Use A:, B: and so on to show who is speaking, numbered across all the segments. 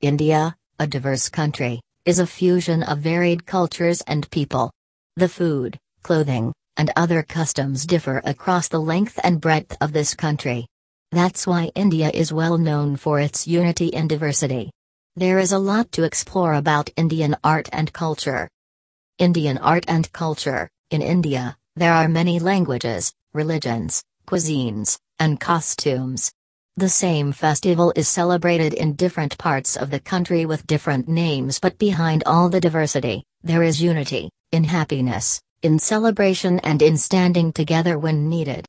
A: India, a diverse country, is a fusion of varied cultures and people. The food, clothing, and other customs differ across the length and breadth of this country. That's why India is well known for its unity and diversity. There is a lot to explore about Indian art and culture. Indian art and culture In India, there are many languages, religions, cuisines, and costumes. The same festival is celebrated in different parts of the country with different names, but behind all the diversity, there is unity, in happiness, in celebration, and in standing together when needed.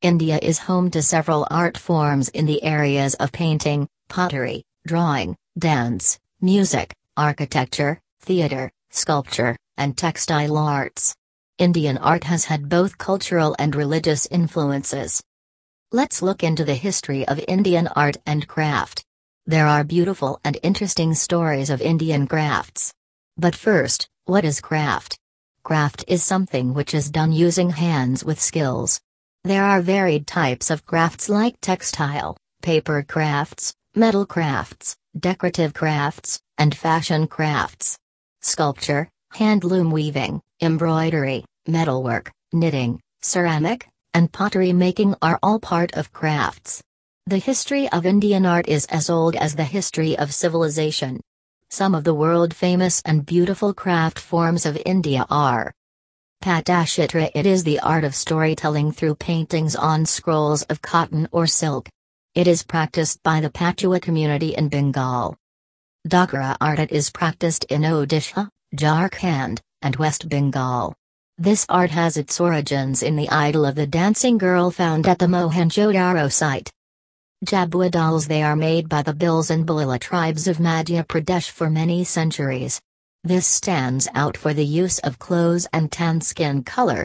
A: India is home to several art forms in the areas of painting, pottery, drawing, dance, music, architecture, theatre, sculpture, and textile arts. Indian art has had both cultural and religious influences. Let's look into the history of Indian art and craft. There are beautiful and interesting stories of Indian crafts. But first, what is craft? Craft is something which is done using hands with skills. There are varied types of crafts like textile, paper crafts, metal crafts, decorative crafts, and fashion crafts. Sculpture, handloom weaving, embroidery, metalwork, knitting, ceramic, and pottery making are all part of crafts. The history of Indian art is as old as the history of civilization. Some of the world famous and beautiful craft forms of India are Patachitra it is the art of storytelling through paintings on scrolls of cotton or silk. It is practiced by the Patua community in Bengal. Dhokra art it is practiced in Odisha, Jharkhand, and West Bengal. This art has its origins in the idol of the dancing girl found at the Mohenjo-Daro site. Jhabua dolls they are made by the Bhils and Bhilala tribes of Madhya Pradesh for many centuries. This stands out for the use of clothes and tan skin color.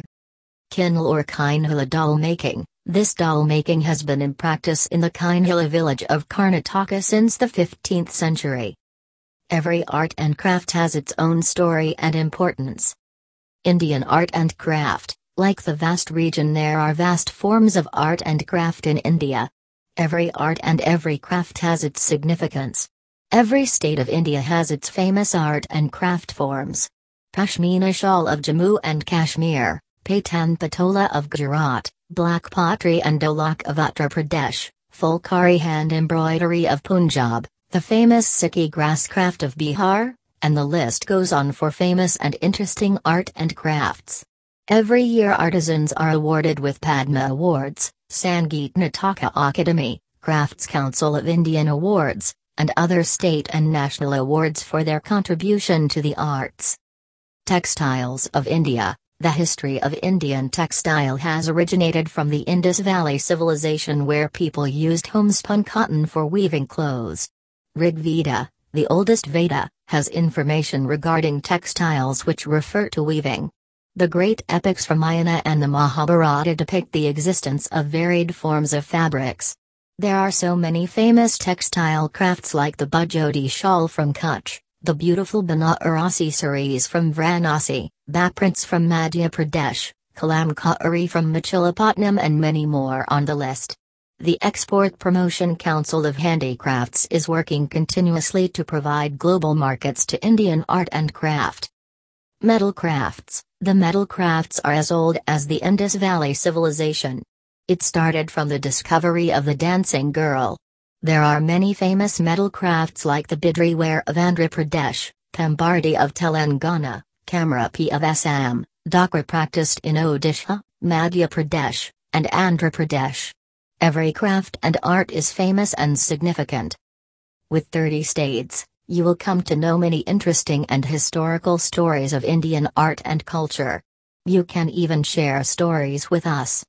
A: Kinal or Kinhula doll making This doll making has been in practice in the Kinhula village of Karnataka since the 15th century. Every art and craft has its own story and importance. Indian art and craft, like the vast region there are vast forms of art and craft in India. Every art and every craft has its significance. Every state of India has its famous art and craft forms. Pashmina shawl of Jammu and Kashmir, Patan Patola of Gujarat, Black pottery and Dolak of Uttar Pradesh, Fulkari hand embroidery of Punjab, the famous Sikki grass craft of Bihar, and the list goes on for famous and interesting art and crafts. Every year artisans are awarded with Padma Awards, Sangeet Nataka Akademi, Crafts Council of Indian Awards, and other state and national awards for their contribution to the arts. Textiles of India The history of Indian textile has originated from the Indus Valley civilization where people used homespun cotton for weaving clothes. Rig Veda, the oldest Veda, has information regarding textiles which refer to weaving. The great epics Ramayana and the Mahabharata depict the existence of varied forms of fabrics. There are so many famous textile crafts like the Bhujodi shawl from Kutch, the beautiful Banarasi saris from Varanasi, Bagh prints from Madhya Pradesh, Kalamkari from Machilipatnam and many more on the list. The Export Promotion Council of Handicrafts is working continuously to provide global markets to Indian art and craft. Metal crafts The metal crafts are as old as the Indus Valley civilization. It started from the discovery of the dancing girl. There are many famous metal crafts like the bidri ware of Andhra Pradesh, Pembarthi of Telangana, Kamrapi of Assam, Dhokra practiced in Odisha, Madhya Pradesh, and Andhra Pradesh. Every craft and art is famous and significant. With 30 states, you will come to know many interesting and historical stories of Indian art and culture. You can even share stories with us.